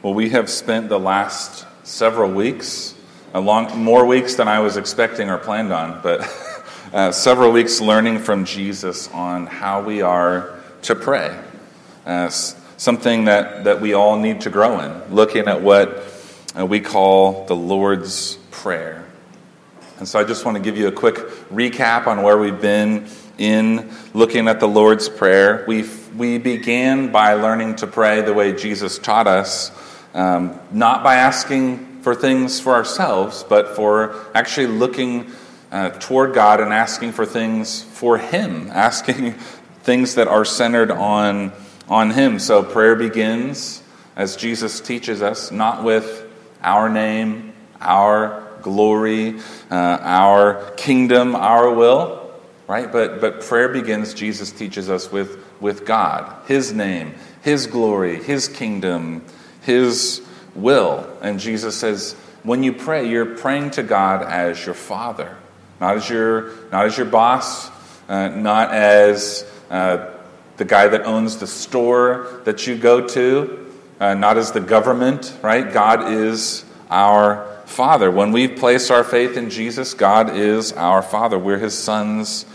Well, we have spent the last several weeks, a long, more weeks than I was expecting or planned on, but uh, several weeks learning from Jesus on how we are to pray. Uh, something that, that we all need to grow in, looking at what uh, we call the Lord's Prayer. And so I just want to give you a quick recap on where we've been in looking at the Lord's Prayer. We we began by learning to pray the way Jesus taught us um, not by asking for things for ourselves, but for actually looking uh, toward God and asking for things for Him, asking things that are centered on, on Him. So prayer begins, as Jesus teaches us, not with our name, our glory, uh, our kingdom, our will, right? But, but prayer begins, Jesus teaches us, with, with God, His name, His glory, His kingdom, his will. And Jesus says, when you pray, you're praying to God as your father, not as your, not as your boss, uh, not as uh, the guy that owns the store that you go to, uh, not as the government, right? God is our Father. When we place our faith in Jesus, God is our Father. We're His sons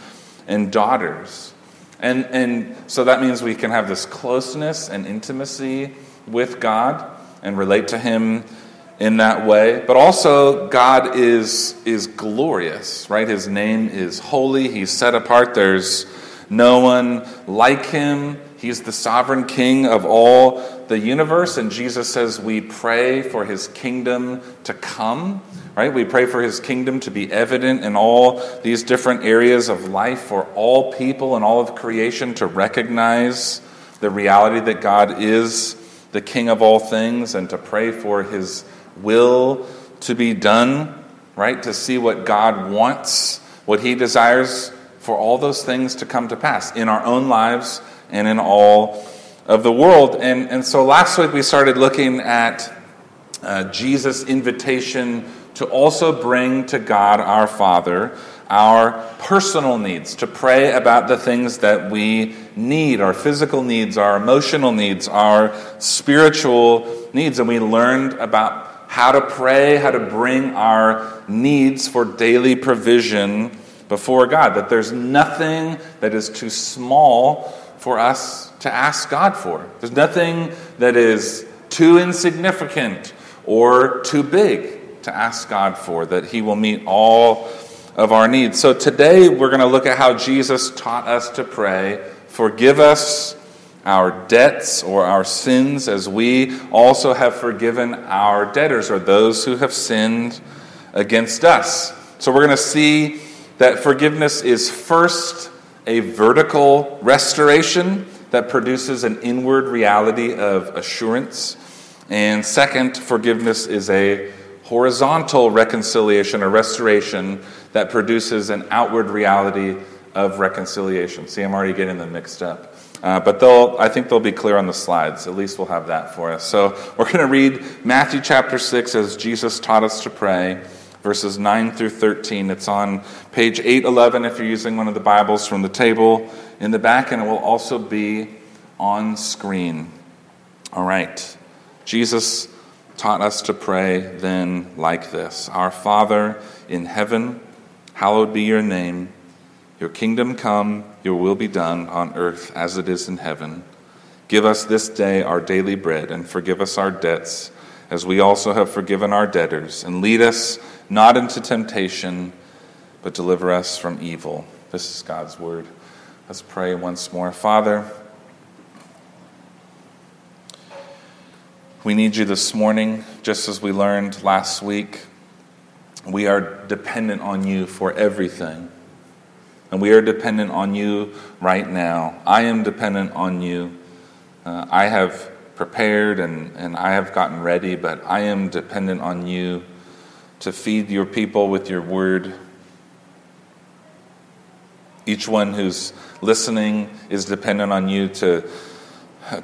and daughters. And, and so that means we can have this closeness and intimacy with God and relate to Him in that way. But also, God is, is glorious, right? His name is holy, He's set apart. There's no one like Him. He's the sovereign King of all the universe. And Jesus says we pray for His kingdom to come, right? We pray for His kingdom to be evident in all these different areas of life for all people and all of creation to recognize the reality that God is the King of all things and to pray for his will to be done, right? To see what God wants, what he desires for all those things to come to pass in our own lives and in all of the world. And, and so last week we started looking at uh, Jesus' invitation to also bring to God our Father our personal needs, to pray about the things that we need our physical needs, our emotional needs, our spiritual needs. And we learned about how to pray, how to bring our needs for daily provision before God. That there's nothing that is too small for us to ask God for. There's nothing that is too insignificant or too big to ask God for, that He will meet all of our needs. So today we're going to look at how Jesus taught us to pray Forgive us our debts or our sins as we also have forgiven our debtors or those who have sinned against us. So we're going to see that forgiveness is first a vertical restoration that produces an inward reality of assurance. And second, forgiveness is a horizontal reconciliation or restoration that produces an outward reality of reconciliation. See, I'm already getting them mixed up. Uh, but they'll, I think they'll be clear on the slides. At least we'll have that for us. So we're going to read Matthew chapter 6 as Jesus taught us to pray, verses 9 through 13. It's on page 811 if you're using one of the Bibles from the table in the back, and it will also be on screen. All right. Jesus taught us to pray then like this Our Father in heaven, hallowed be your name. Your kingdom come, your will be done on earth as it is in heaven. Give us this day our daily bread, and forgive us our debts, as we also have forgiven our debtors. And lead us not into temptation, but deliver us from evil. This is God's word. Let's pray once more. Father, we need you this morning, just as we learned last week. We are dependent on you for everything. And we are dependent on you right now. I am dependent on you. Uh, I have prepared and, and I have gotten ready, but I am dependent on you to feed your people with your word. Each one who's listening is dependent on you to,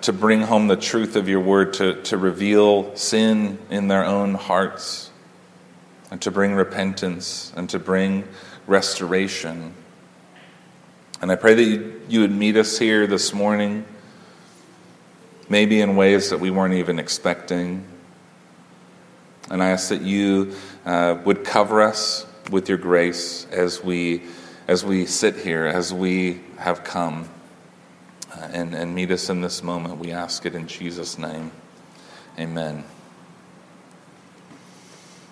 to bring home the truth of your word, to, to reveal sin in their own hearts, and to bring repentance and to bring restoration. And I pray that you, would meet us here this morning maybe in ways that we weren't even expecting. And I ask that you uh, would cover us with your grace as we, as we sit here, as we have come, uh, and, and meet us in this moment. We ask it in Jesus' name. Amen.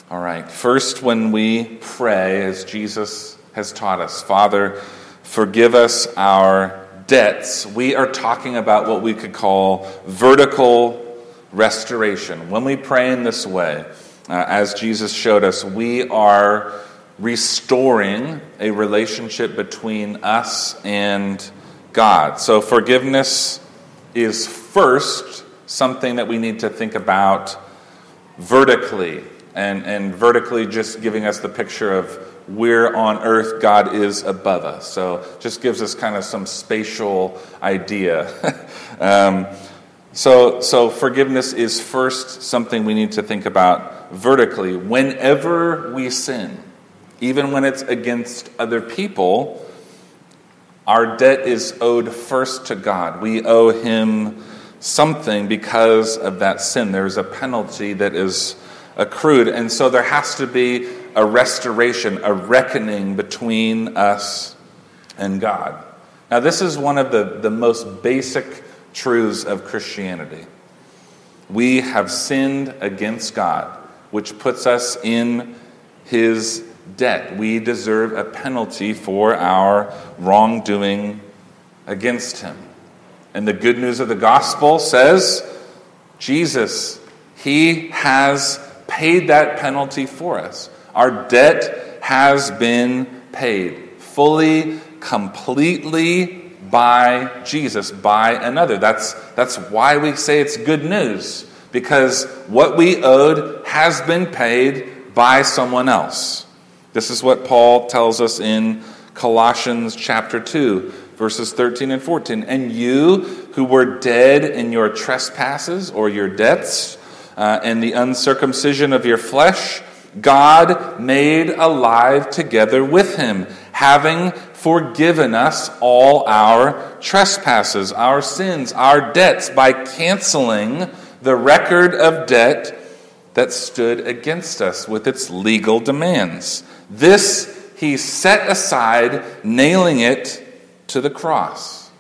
All right. First, when we pray, as Jesus has taught us, Father, forgive us our debts, we are talking about what we could call vertical restoration. When we pray in this way, uh, as Jesus showed us, we are restoring a relationship between us and God. So, forgiveness is first something that we need to think about vertically and, and vertically just giving us the picture of where on earth God is above us. So just gives us kind of some spatial idea. um, so, so forgiveness is first something we need to think about vertically. Whenever we sin, even when it's against other people, our debt is owed first to God. We owe Him something because of that sin. There's a penalty that is accrued. And so there has to be a restoration, a reckoning between us and God. Now, this is one of the, the most basic truths of Christianity. We have sinned against God, which puts us in his debt. We deserve a penalty for our wrongdoing against him. And the good news of the gospel says Jesus, he has paid that penalty for us. Our debt has been paid fully, completely by Jesus, by another. That's, that's why we say it's good news, because what we owed has been paid by someone else. This is what Paul tells us in Colossians chapter 2, verses 13 and 14. And you who were dead in your trespasses or your debts, uh, and the uncircumcision of your flesh, God made alive together with him, having forgiven us all our trespasses, our sins, our debts, by canceling the record of debt that stood against us with its legal demands. This he set aside, nailing it to the cross.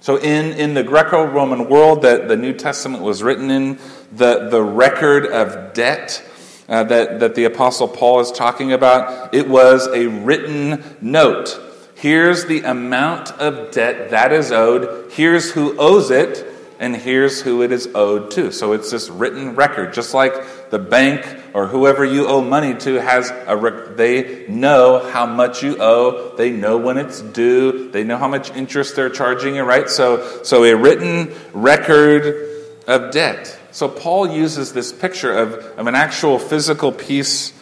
So, in, in the Greco Roman world that the New Testament was written in, the, the record of debt uh, that, that the Apostle Paul is talking about, it was a written note. Here's the amount of debt that is owed, here's who owes it, and here's who it is owed to. So it's this written record, just like the bank or whoever you owe money to has a rec- they know how much you owe, they know when it's due, they know how much interest they're charging you, right? So so a written record of debt. So Paul uses this picture of, of an actual physical piece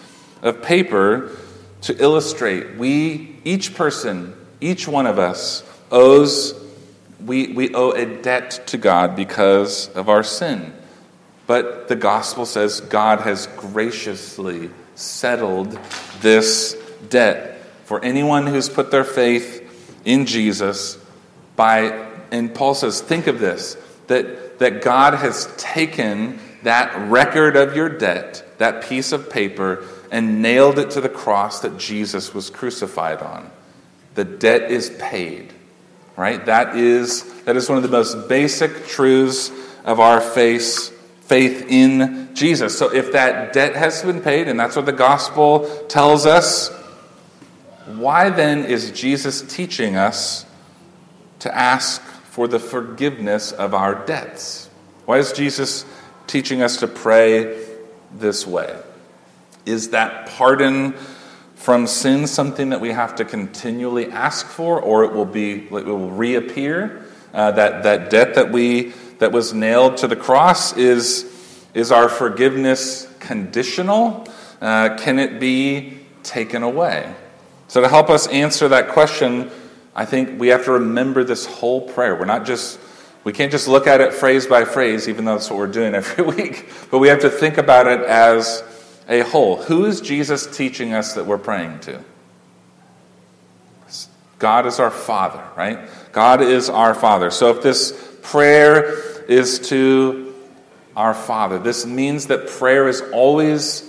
of paper to illustrate we, each person, each one of us, owes, we, we owe a debt to God because of our sin. But the gospel says God has graciously settled this debt for anyone who's put their faith in Jesus by, and Paul says, think of this, that that God has taken that record of your debt, that piece of paper, and nailed it to the cross that Jesus was crucified on. The debt is paid. Right? That is, that is one of the most basic truths of our faith, faith in Jesus. So if that debt has been paid, and that's what the gospel tells us, why then is Jesus teaching us to ask for the forgiveness of our debts. Why is Jesus teaching us to pray this way? Is that pardon from sin something that we have to continually ask for, or it will be it will reappear? Uh, that that debt that we that was nailed to the cross is is our forgiveness conditional? Uh, can it be taken away? So to help us answer that question, I think we have to remember this whole prayer. We're not just, we can't just look at it phrase by phrase, even though that's what we're doing every week, but we have to think about it as a whole. Who is Jesus teaching us that we're praying to? God is our Father, right? God is our Father. So if this prayer is to our Father. This means that prayer is always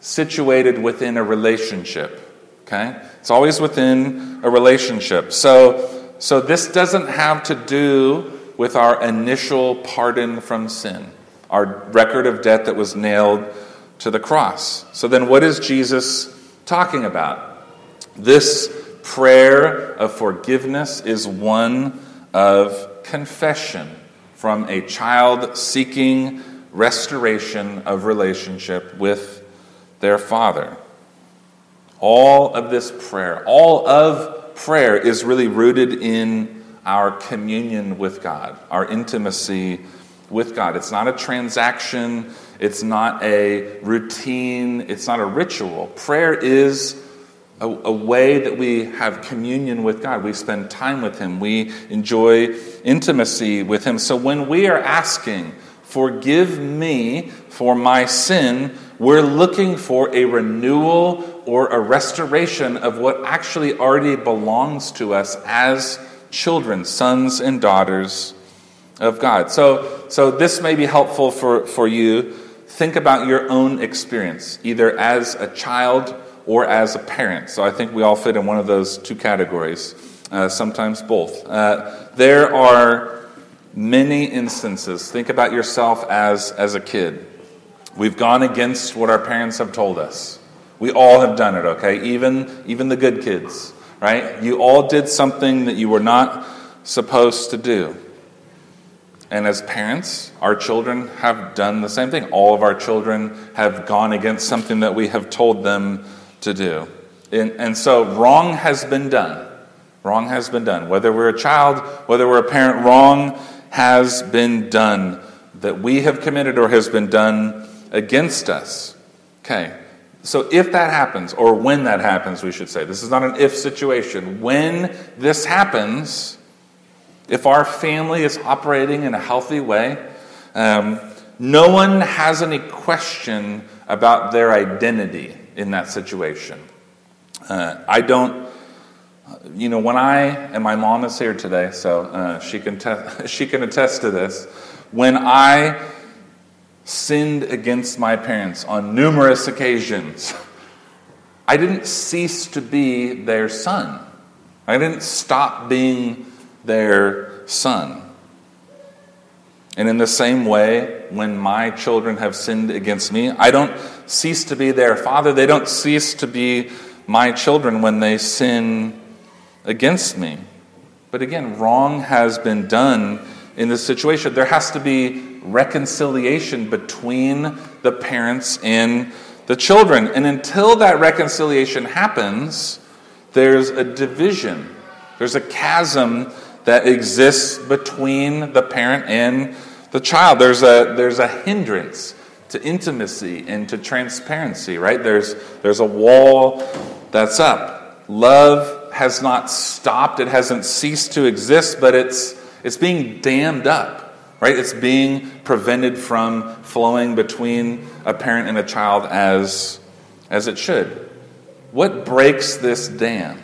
situated within a relationship. Okay? It's always within a relationship. So, so this doesn't have to do with our initial pardon from sin, our record of debt that was nailed to the cross. So then, what is Jesus talking about? This prayer of forgiveness is one of confession from a child seeking restoration of relationship with their father. All of this prayer, all of prayer is really rooted in our communion with God, our intimacy with God. It's not a transaction, it's not a routine, it's not a ritual. Prayer is a, a, way that we have communion with God. We spend time with Him, we enjoy intimacy with Him. So when we are asking, Forgive me for my sin, we're looking for a renewal or a restoration of what actually already belongs to us as children, sons and daughters of God. So, so this may be helpful for, for you. Think about your own experience, either as a child or as a parent. So I think we all fit in one of those two categories, uh, sometimes both. Uh, there are many instances. Think about yourself as, as a kid. We've gone against what our parents have told us. We all have done it, okay? Even, even the good kids, right? You all did something that you were not supposed to do. And as parents, our children have done the same thing. All of our children have gone against something that we have told them to do. And, and so wrong has been done. Wrong has been done. Whether we're a child, whether we're a parent, wrong has been done that we have committed or has been done against us. Okay. So if that happens, or when that happens, we should say, this is not an if situation. When this happens, if our family is operating in a healthy way, um, no one has any question about their identity in that situation. Uh, I don't, you know, when I, and my mom is here today, so uh, she, can te- she can attest to this. When I sinned against my parents on numerous occasions, I didn't cease to be their son. I didn't stop being their son. And in the same way, when my children have sinned against me, I don't cease to be their father. They don't cease to be my children when they sin against me. But again, wrong has been done in this situation. There has to be reconciliation between the parents and the children. And until that reconciliation happens, there's a division, there's a chasm that exists between the parent and the child. There's a, there's a hindrance to intimacy and to transparency, right? There's, there's a wall that's up. Love has not stopped, it hasn't ceased to exist, but it's, it's being dammed up, right? It's being prevented from flowing between a parent and a child as, as it should. What breaks this dam?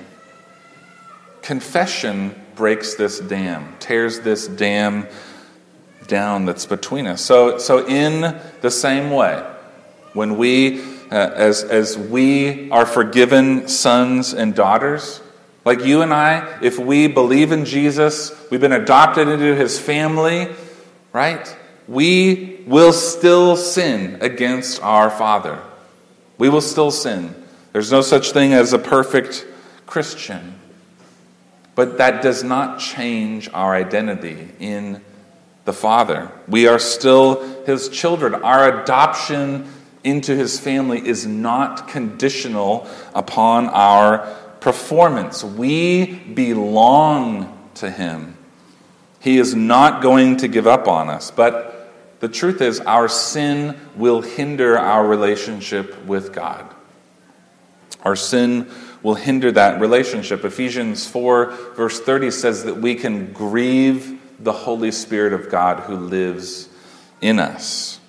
Confession breaks this dam, tears this dam down that's between us. So, so in the same way, when we, uh, as, as we are forgiven sons and daughters, like you and I, if we believe in Jesus, we've been adopted into his family, right? We will still sin against our Father. We will still sin. There's no such thing as a perfect Christian. But that does not change our identity in the Father. We are still His children. Our adoption into His family is not conditional upon our performance. We belong to Him. He is not going to give up on us. But the truth is, our sin will hinder our relationship with God. Our sin will hinder that relationship. Ephesians 4, verse 30 says that we can grieve the Holy Spirit of God who lives in us.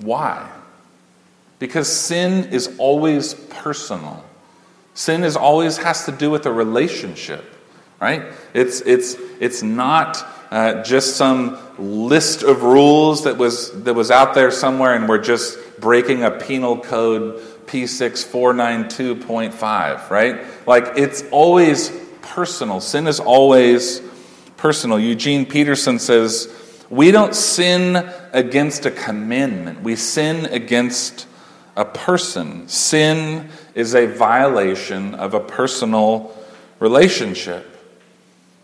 Why? Because sin is always personal. Sin is always has to do with a relationship, right? It's, it's, it's not uh, just some list of rules that was, that was out there somewhere, and we're just breaking a penal code P6492.5, right? Like it's always personal. Sin is always personal. Eugene Peterson says, We don't sin against a commandment, we sin against a person. Sin is a violation of a personal relationship.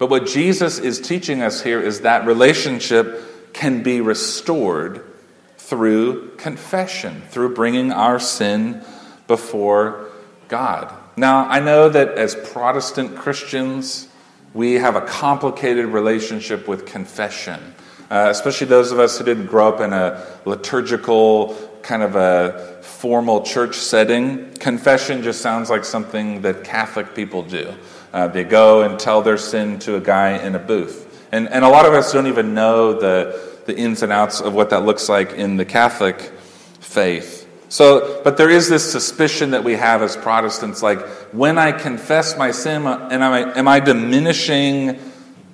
But what Jesus is teaching us here is that relationship can be restored through confession, through bringing our sin before God. Now, I know that as Protestant Christians, we have a complicated relationship with confession, uh, especially those of us who didn't grow up in a liturgical, kind of a formal church setting. Confession just sounds like something that Catholic people do. Uh, they go and tell their sin to a guy in a booth. And, and a lot of us don't even know the, the ins and outs of what that looks like in the Catholic faith. So, but there is this suspicion that we have as Protestants like, when I confess my sin, and am I, am I diminishing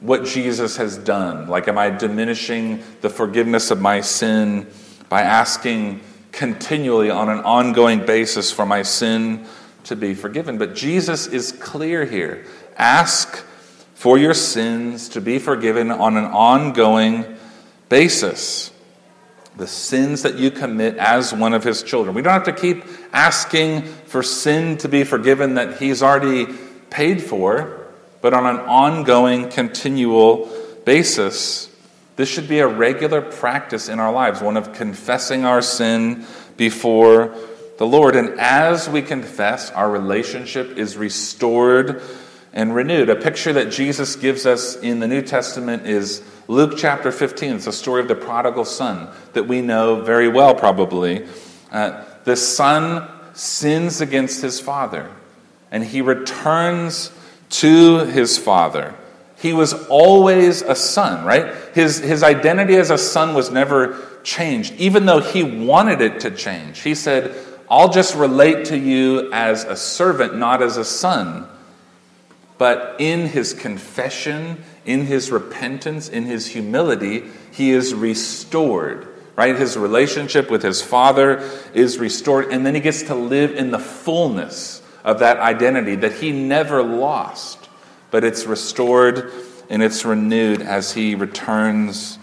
what Jesus has done? Like, am I diminishing the forgiveness of my sin by asking continually on an ongoing basis for my sin to be forgiven? But Jesus is clear here. Ask for your sins to be forgiven on an ongoing basis the sins that you commit as one of his children. We don't have to keep asking for sin to be forgiven that he's already paid for, but on an ongoing, continual basis. This should be a regular practice in our lives, one of confessing our sin before the Lord. And as we confess, our relationship is restored and renewed. A picture that Jesus gives us in the New Testament is Luke chapter 15, it's the story of the prodigal son that we know very well, probably. Uh, the son sins against his father, and he returns to his father. He was always a son, right? His, his identity as a son was never changed, even though he wanted it to change. He said, I'll just relate to you as a servant, not as a son. But in his confession, in his repentance, in his humility, he is restored. Right? His relationship with his father is restored, and then he gets to live in the fullness of that identity that he never lost, but it's restored and it's renewed as he returns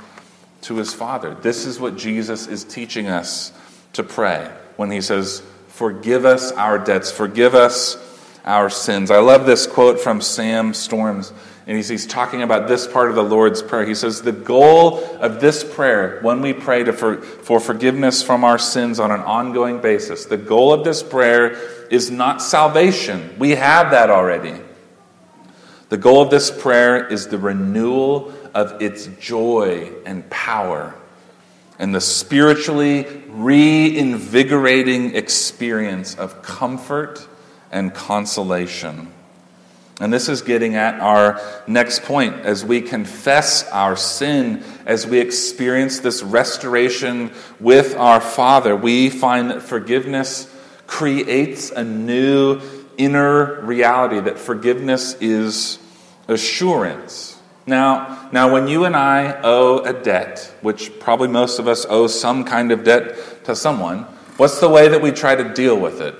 to his father. This is what Jesus is teaching us to pray when he says, Forgive us our debts, forgive us our sins. I love this quote from Sam Storms, and he's, he's talking about this part of the Lord's Prayer. He says, The goal of this prayer, when we pray to for, for forgiveness from our sins on an ongoing basis, the goal of this prayer is not salvation. We have that already. The goal of this prayer is the renewal of its joy and power and the spiritually reinvigorating experience of comfort and consolation. And this is getting at our next point. As we confess our sin, as we experience this restoration with our Father, we find that forgiveness creates a new inner reality, that forgiveness is assurance. Now, now, when you and I owe a debt, which probably most of us owe some kind of debt to someone, what's the way that we try to deal with it?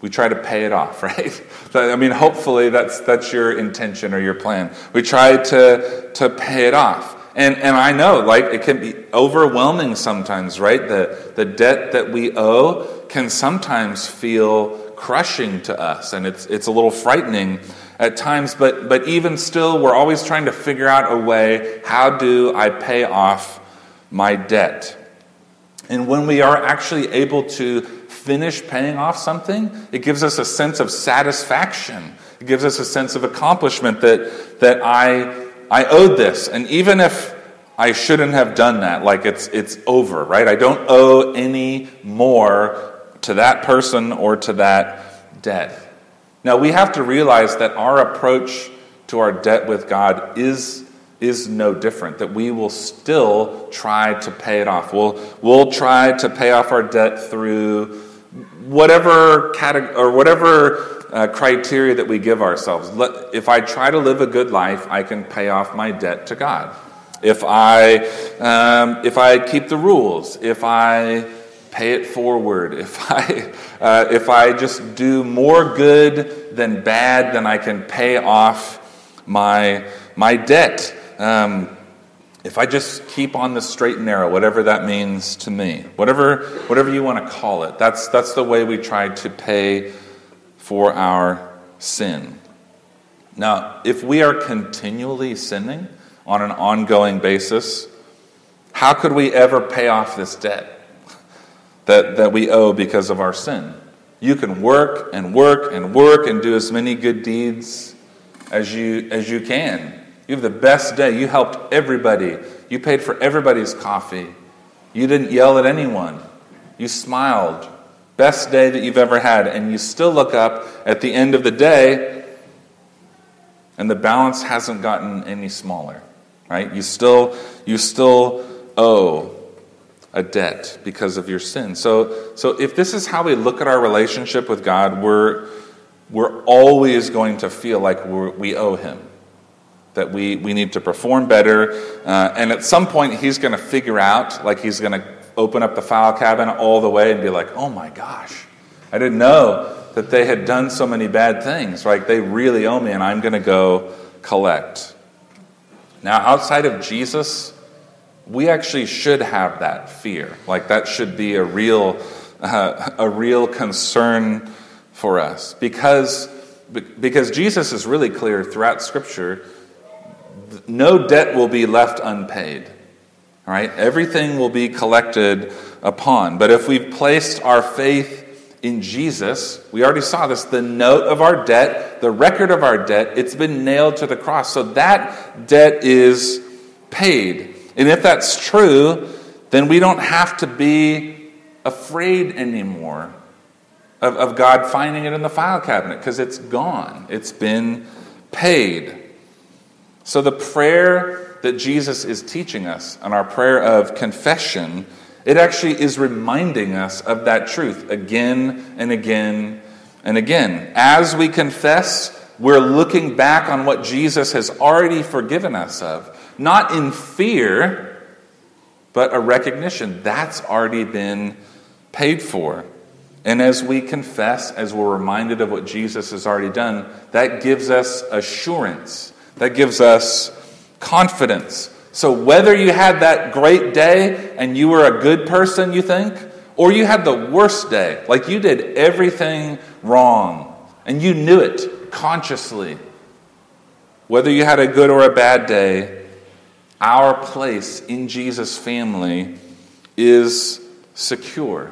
we try to pay it off, right? I mean, hopefully that's, that's your intention or your plan. We try to, to pay it off. And, and I know, like, it can be overwhelming sometimes, right? The, the debt that we owe can sometimes feel crushing to us, and it's, it's a little frightening at times. But, but even still, we're always trying to figure out a way how do I pay off my debt? And when we are actually able to finish paying off something, it gives us a sense of satisfaction. It gives us a sense of accomplishment that, that I, I owed this. And even if I shouldn't have done that, like it's, it's over, right? I don't owe any more to that person or to that debt. Now, we have to realize that our approach to our debt with God is is no different, that we will still try to pay it off. We'll, we'll try to pay off our debt through whatever category or whatever uh, criteria that we give ourselves. Let, if I try to live a good life, I can pay off my debt to God. If I, um, if I keep the rules, if I pay it forward, if I, uh, if I just do more good than bad, then I can pay off my, my debt. Um, if I just keep on the straight and narrow, whatever that means to me, whatever, whatever you want to call it, that's, that's the way we try to pay for our sin. Now, if we are continually sinning on an ongoing basis, how could we ever pay off this debt that, that we owe because of our sin? You can work and work and work and do as many good deeds as you, as you can. You have the best day. You helped everybody. You paid for everybody's coffee. You didn't yell at anyone. You smiled. Best day that you've ever had. And you still look up at the end of the day, and the balance hasn't gotten any smaller. Right? You still, you still owe a debt because of your sin. So, so if this is how we look at our relationship with God, we're, we're always going to feel like we owe Him that we, we need to perform better. Uh, and at some point, he's going to figure out, like, he's going to open up the file cabinet all the way and be like, oh my gosh, I didn't know that they had done so many bad things. Like, they really owe me, and I'm going to go collect. Now, outside of Jesus, we actually should have that fear. Like, that should be a real, uh, a real concern for us because, because Jesus is really clear throughout Scripture no debt will be left unpaid. Right? Everything will be collected upon. But if we've placed our faith in Jesus, we already saw this the note of our debt, the record of our debt, it's been nailed to the cross. So that debt is paid. And if that's true, then we don't have to be afraid anymore of, of God finding it in the file cabinet because it's gone, it's been paid. So, the prayer that Jesus is teaching us, and our prayer of confession, it actually is reminding us of that truth again and again and again. As we confess, we're looking back on what Jesus has already forgiven us of, not in fear, but a recognition that's already been paid for. And as we confess, as we're reminded of what Jesus has already done, that gives us assurance that gives us confidence. So, whether you had that great day and you were a good person, you think, or you had the worst day, like you did everything wrong and you knew it consciously, whether you had a good or a bad day, our place in Jesus' family is secure.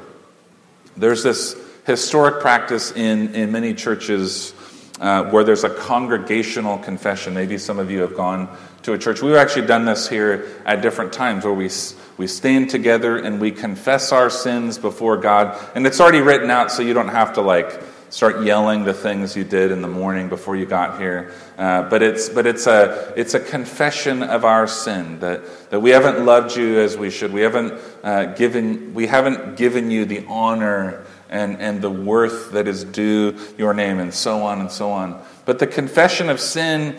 There's this historic practice in, in many churches uh, where there's a congregational confession. Maybe some of you have gone to a church. We've actually done this here at different times where we, we stand together and we confess our sins before God. And it's already written out so you don't have to like start yelling the things you did in the morning before you got here. Uh, but it's, but it's, a, it's a confession of our sin that, that we haven't loved you as we should. We haven't, uh, given, we haven't given you the honor and, and the worth that is due your name, and so on and so on. But the confession of sin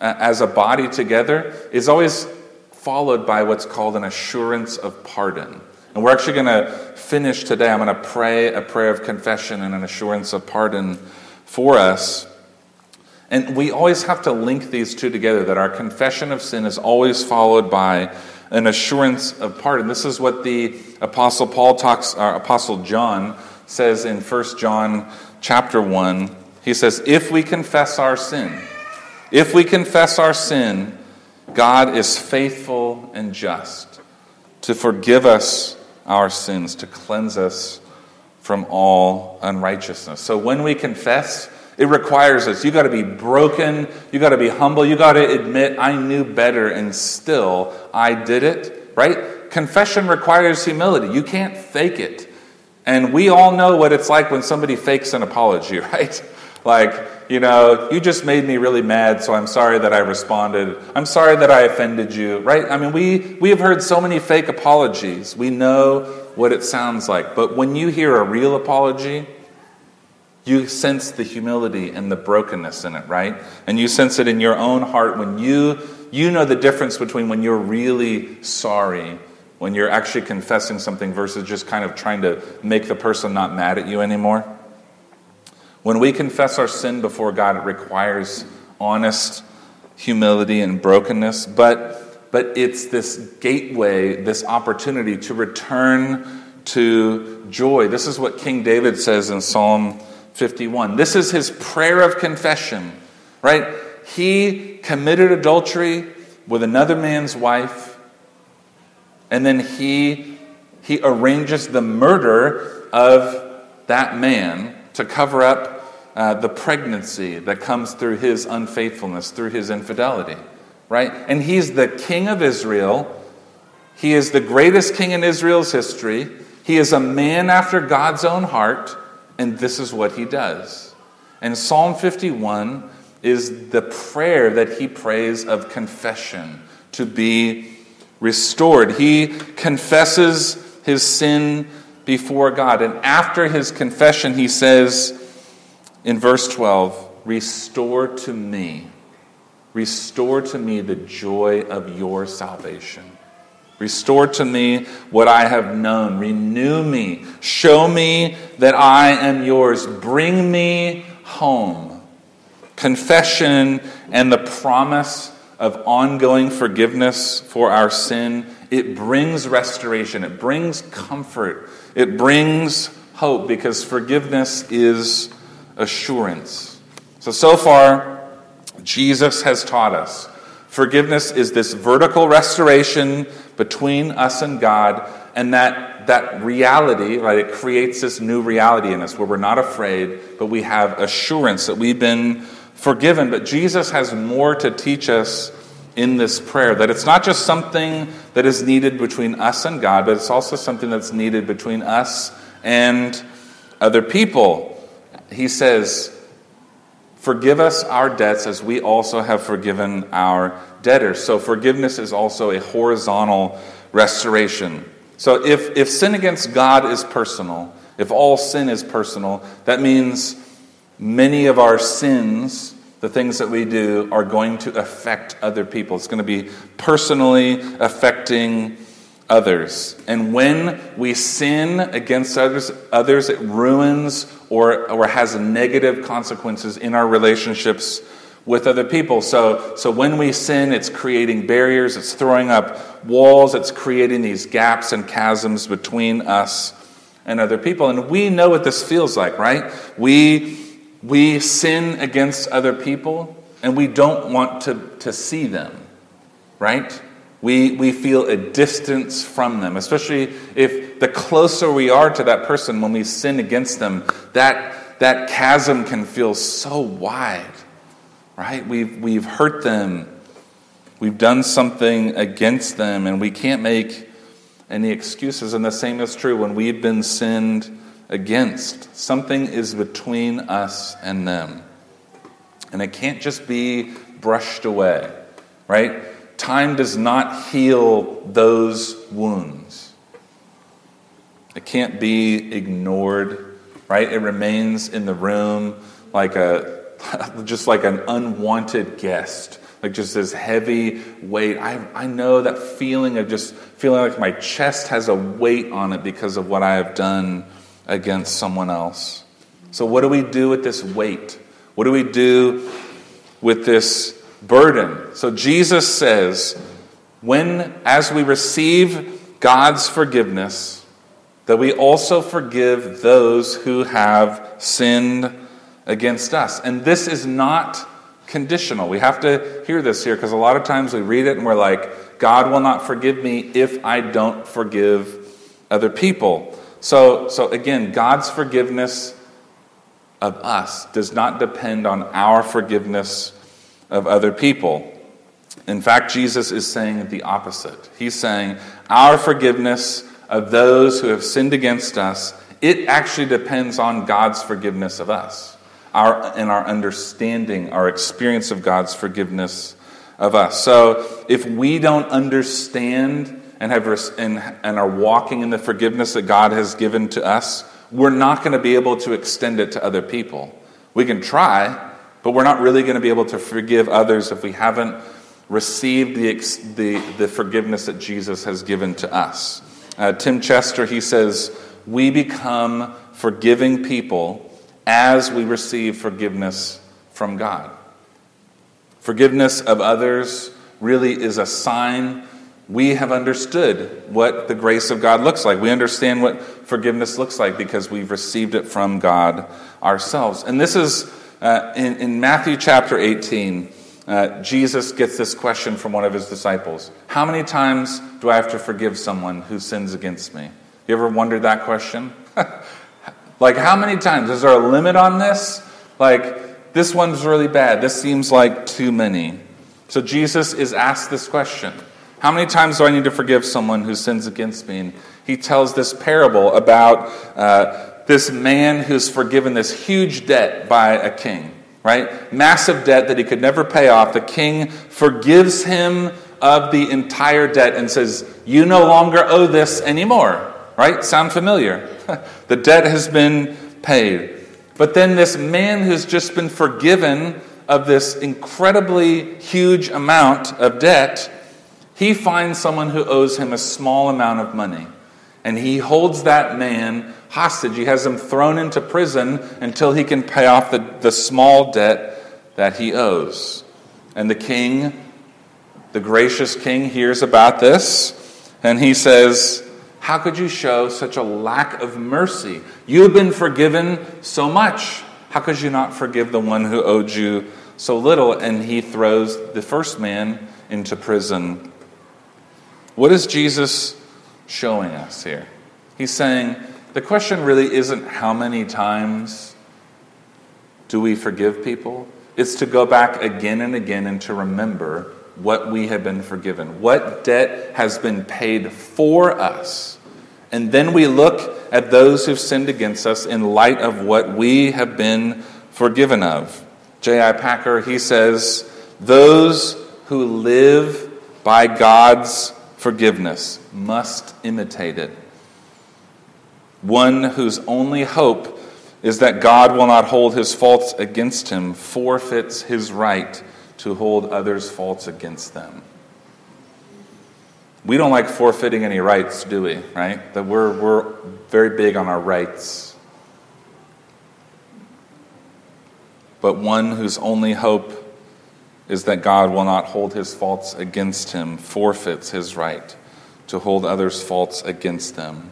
uh, as a body together is always followed by what's called an assurance of pardon. And we're actually going to finish today. I'm going to pray a prayer of confession and an assurance of pardon for us. And we always have to link these two together that our confession of sin is always followed by an assurance of pardon. This is what the Apostle Paul talks, or uh, Apostle John says in 1 John chapter 1, he says, If we confess our sin, if we confess our sin, God is faithful and just to forgive us our sins, to cleanse us from all unrighteousness. So when we confess, it requires us. You got to be broken. You got to be humble. You got to admit, I knew better and still I did it, right? Confession requires humility. You can't fake it. And we all know what it's like when somebody fakes an apology, right? Like, you know, you just made me really mad, so I'm sorry that I responded. I'm sorry that I offended you, right? I mean, we, we have heard so many fake apologies. We know what it sounds like. But when you hear a real apology, you sense the humility and the brokenness in it, right? And you sense it in your own heart when you you know the difference between when you're really sorry, when you're actually confessing something versus just kind of trying to make the person not mad at you anymore. When we confess our sin before God, it requires honest humility and brokenness, but, but it's this gateway, this opportunity to return to joy. This is what King David says in Psalm 51. This is his prayer of confession, right? He committed adultery with another man's wife, and then he, he arranges the murder of that man to cover up uh, the pregnancy that comes through his unfaithfulness, through his infidelity, right? And he's the king of Israel. He is the greatest king in Israel's history. He is a man after God's own heart, and this is what he does. And Psalm 51 is the prayer that he prays of confession to be restored. He confesses his sin before God. And after his confession, he says, in verse 12, restore to me, restore to me the joy of your salvation. Restore to me what I have known. Renew me. Show me that I am yours. Bring me home. Confession and the promise of ongoing forgiveness for our sin, it brings restoration. It brings comfort. It brings hope because forgiveness is assurance. So, so far, Jesus has taught us forgiveness is this vertical restoration between us and God, and that, that reality, right, it creates this new reality in us where we're not afraid, but we have assurance that we've been forgiven. But Jesus has more to teach us in this prayer that it's not just something that is needed between us and God, but it's also something that's needed between us and other people he says, Forgive us our debts as we also have forgiven our debtors. So forgiveness is also a horizontal restoration. So if, if sin against God is personal, if all sin is personal, that means many of our sins, the things that we do, are going to affect other people. It's going to be personally affecting others. And when we sin against others, others it ruins or, or has negative consequences in our relationships with other people. So, so when we sin, it's creating barriers, it's throwing up walls, it's creating these gaps and chasms between us and other people. And we know what this feels like, right? We, we sin against other people and we don't want to, to see them, right? We, we feel a distance from them, especially if the closer we are to that person when we sin against them, that, that chasm can feel so wide, right? We've, we've hurt them, we've done something against them, and we can't make any excuses. And the same is true when we've been sinned against. Something is between us and them. And it can't just be brushed away, right? Time does not heal those wounds. It can't be ignored, right? It remains in the room like a just like an unwanted guest, like just this heavy weight. I, I know that feeling of just feeling like my chest has a weight on it because of what I have done against someone else. So, what do we do with this weight? What do we do with this burden. So Jesus says, when, as we receive God's forgiveness, that we also forgive those who have sinned against us. And this is not conditional. We have to hear this here because a lot of times we read it and we're like, God will not forgive me if I don't forgive other people. So, so again, God's forgiveness of us does not depend on our forgiveness of other people. In fact, Jesus is saying the opposite. He's saying our forgiveness of those who have sinned against us, it actually depends on God's forgiveness of us. Our, and our understanding, our experience of God's forgiveness of us. So if we don't understand and, have, and, and are walking in the forgiveness that God has given to us, we're not going to be able to extend it to other people. We can try, but we're not really going to be able to forgive others if we haven't received the, the, the forgiveness that Jesus has given to us. Uh, Tim Chester, he says, We become forgiving people as we receive forgiveness from God. Forgiveness of others really is a sign we have understood what the grace of God looks like. We understand what forgiveness looks like because we've received it from God ourselves. And this is uh, in, in, Matthew chapter 18. Uh, Jesus gets this question from one of his disciples How many times do I have to forgive someone who sins against me? You ever wondered that question? like, how many times? Is there a limit on this? Like, this one's really bad. This seems like too many. So, Jesus is asked this question how many times do I need to forgive someone who sins against me? And he tells this parable about uh, this man who's forgiven this huge debt by a king, right? Massive debt that he could never pay off. The king forgives him of the entire debt and says, You no longer owe this anymore, right? Sound familiar? the debt has been paid. But then this man who's just been forgiven of this incredibly huge amount of debt he finds someone who owes him a small amount of money. And he holds that man hostage. He has him thrown into prison until he can pay off the, the small debt that he owes. And the king, the gracious king, hears about this and he says, How could you show such a lack of mercy? You have been forgiven so much. How could you not forgive the one who owed you so little? And he throws the first man into prison what is Jesus showing us here? He's saying the question really isn't how many times do we forgive people? It's to go back again and again and to remember what we have been forgiven, what debt has been paid for us. And then we look at those who've sinned against us in light of what we have been forgiven of. J.I. Packer, he says, Those who live by God's forgiveness must imitate it. One whose only hope is that God will not hold his faults against him forfeits his right to hold others' faults against them. We don't like forfeiting any rights, do we? Right? That we're, we're very big on our rights. But one whose only hope is that God will not hold his faults against him, forfeits his right to hold others' faults against them.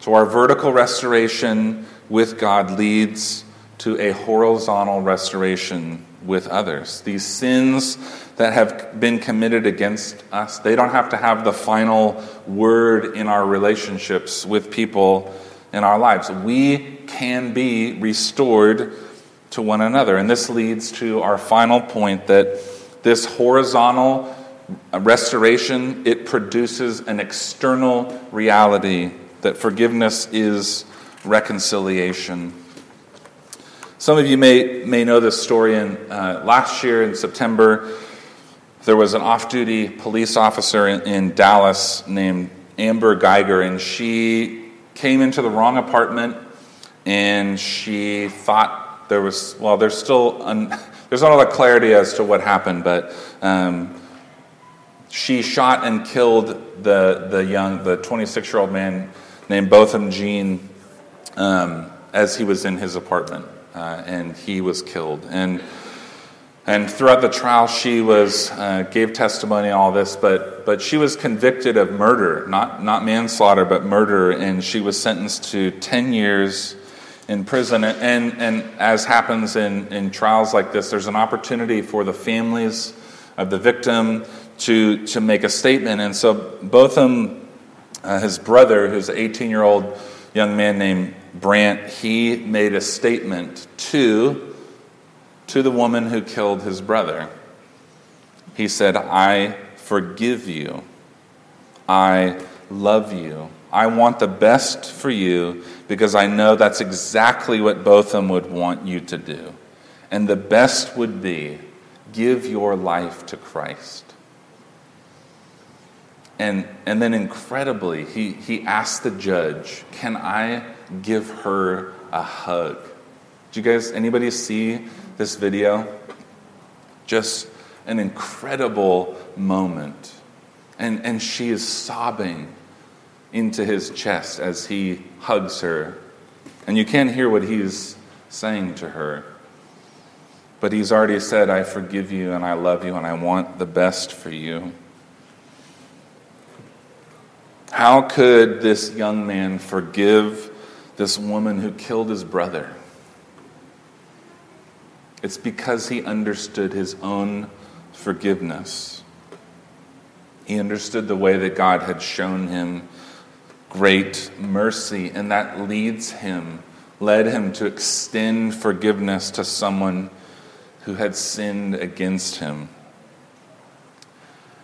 So, our vertical restoration with God leads to a horizontal restoration with others. These sins that have been committed against us, they don't have to have the final word in our relationships with people in our lives. We can be restored to one another. And this leads to our final point that this horizontal restoration it produces an external reality that forgiveness is reconciliation. Some of you may, may know this story. In, uh, last year in September, there was an off duty police officer in, in Dallas named Amber Guyger, and she came into the wrong apartment and she thought there was, well, there's still, un, there's not a lot of clarity as to what happened, but um, she shot and killed the, the young, the 26 year old man named Botham Jean um, as he was in his apartment, uh, and he was killed. And and throughout the trial, she was uh, gave testimony all this, but but she was convicted of murder, not not manslaughter, but murder, and she was sentenced to 10 years in prison. And, and as happens in, in trials like this, there's an opportunity for the families of the victim to, to make a statement. And so Botham, uh, his brother, who's an 18 year old young man named Brandt, he made a statement to, to the woman who killed his brother. He said, I forgive you. I love you. I want the best for you because I know that's exactly what Botham would want you to do. And the best would be give your life to Christ. And, and then incredibly, he, he asked the judge, Can I give her a hug? Do you guys, anybody see this video? Just an incredible moment. And, and she is sobbing into his chest as he hugs her. And you can't hear what he's saying to her. But he's already said, I forgive you and I love you and I want the best for you. How could this young man forgive this woman who killed his brother? It's because he understood his own forgiveness. He understood the way that God had shown him great mercy, and that leads him, led him to extend forgiveness to someone who had sinned against him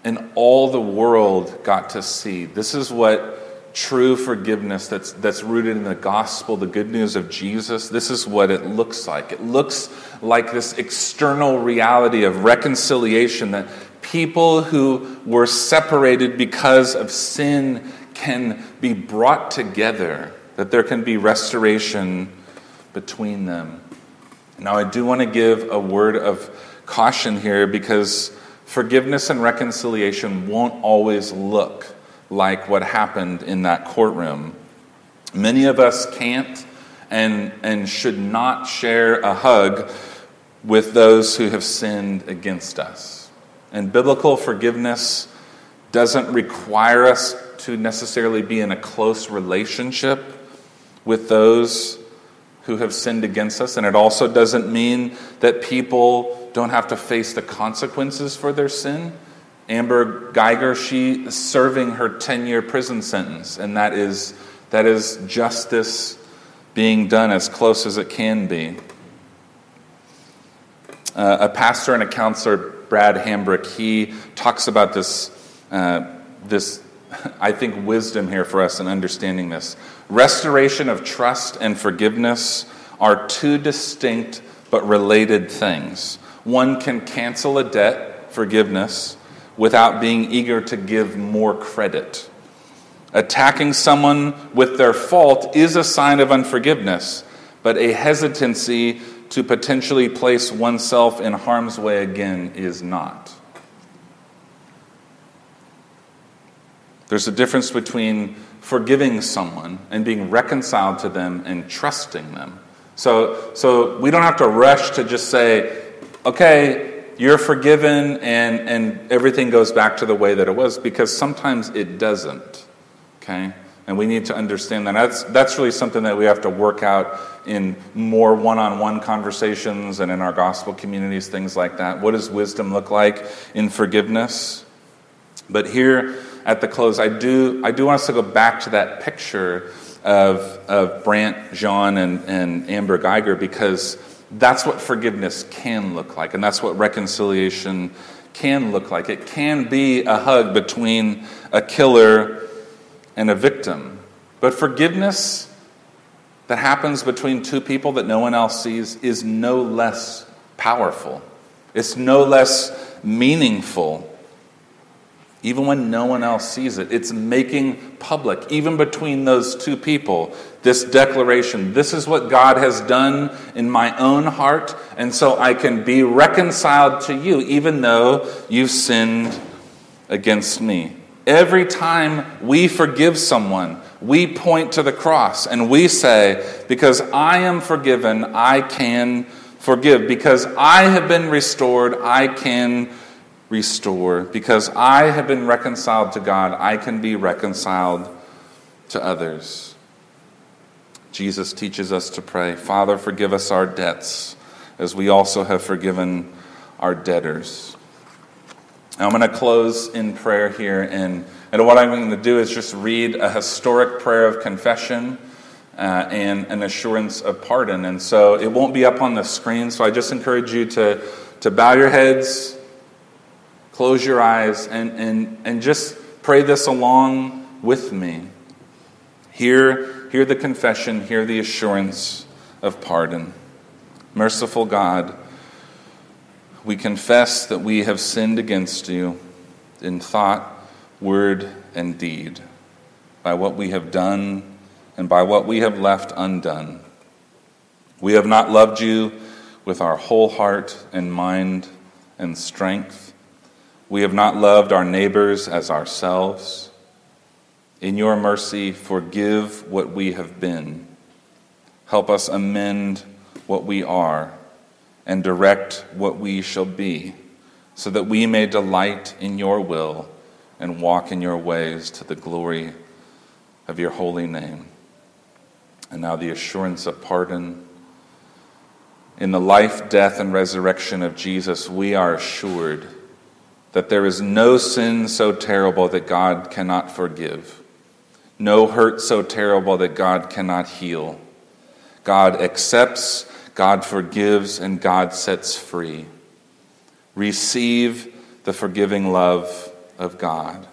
and all the world got to see. This is what true forgiveness that's, that's rooted in the gospel, the good news of Jesus, this is what it looks like. It looks like this external reality of reconciliation that people who were separated because of sin can be brought together, that there can be restoration between them. Now, I do want to give a word of caution here because forgiveness and reconciliation won't always look like what happened in that courtroom. Many of us can't and, and should not share a hug with those who have sinned against us. And biblical forgiveness doesn't require us to necessarily be in a close relationship with those who have sinned against us. And it also doesn't mean that people don't have to face the consequences for their sin. Amber Guyger, she is serving her 10 year prison sentence, and that is, that is justice being done as close as it can be. Uh, a pastor and a counselor, Brad Hambrick, he talks about this, uh, this, I think, wisdom here for us in understanding this. Restoration of trust and forgiveness are two distinct but related things. One can cancel a debt, forgiveness, without being eager to give more credit. Attacking someone with their fault is a sign of unforgiveness, but a hesitancy to potentially place oneself in harm's way again is not. There's a difference between forgiving someone and being reconciled to them and trusting them. So, so we don't have to rush to just say, okay, you're forgiven and, and everything goes back to the way that it was because sometimes it doesn't. Okay? And we need to understand that. That's, that's really something that we have to work out in more one on one conversations and in our gospel communities, things like that. What does wisdom look like in forgiveness? But here at the close, I do, I do want us to go back to that picture of, of Brandt, Jean, and, and Amber Guyger because that's what forgiveness can look like, and that's what reconciliation can look like. It can be a hug between a killer and a victim. But forgiveness that happens between two people that no one else sees is no less powerful. It's no less meaningful even when no one else sees it. It's making public, even between those two people, this declaration this is what God has done in my own heart, and so I can be reconciled to you, even though you've sinned against me. Every time we forgive someone, we point to the cross and we say, Because I am forgiven, I can forgive. Because I have been restored, I can restore. Because I have been reconciled to God, I can be reconciled to others. Jesus teaches us to pray, Father, forgive us our debts, as we also have forgiven our debtors. Now, I'm going to close in prayer here, and, and what I'm going to do is just read a historic prayer of confession. Uh, and an assurance of pardon. And so it won't be up on the screen, so I just encourage you to, to bow your heads, Close your eyes and, and, and just pray this along with me. Hear, hear the confession, hear the assurance of pardon. Merciful God, we confess that we have sinned against you in thought, word, and deed, by what we have done and by what we have left undone. We have not loved you with our whole heart and mind and strength. We have not loved our neighbors as ourselves. In your mercy, forgive what we have been. Help us amend what we are and direct what we shall be, so that we may delight in your will and walk in your ways to the glory of your holy name. And now the assurance of pardon. In the life, death, and resurrection of Jesus, we are assured that there is no sin so terrible that God cannot forgive, no hurt so terrible that God cannot heal. God accepts, God forgives, and God sets free. Receive the forgiving love of God.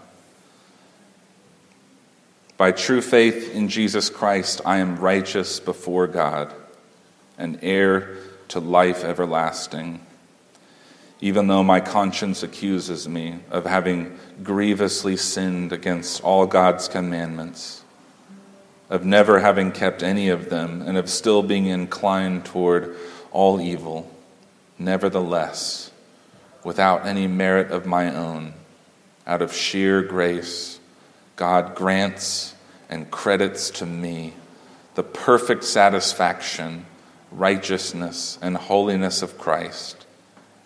By true faith in Jesus Christ, I am righteous before God, an heir to life everlasting, even though my conscience accuses me of having grievously sinned against all God's commandments, of never having kept any of them, and of still being inclined toward all evil. Nevertheless, without any merit of my own, out of sheer grace, God grants and credits to me the perfect satisfaction, righteousness, and holiness of Christ,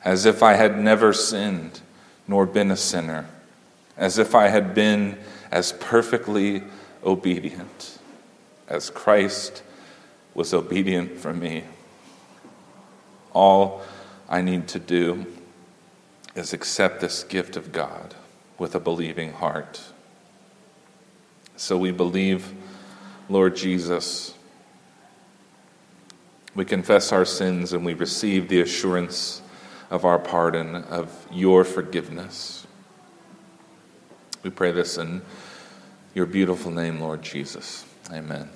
as if I had never sinned nor been a sinner, as if I had been as perfectly obedient as Christ was obedient for me. All I need to do is accept this gift of God with a believing heart. So we believe, Lord Jesus. We confess our sins and we receive the assurance of our pardon, of your forgiveness. We pray this in your beautiful name, Lord Jesus. Amen.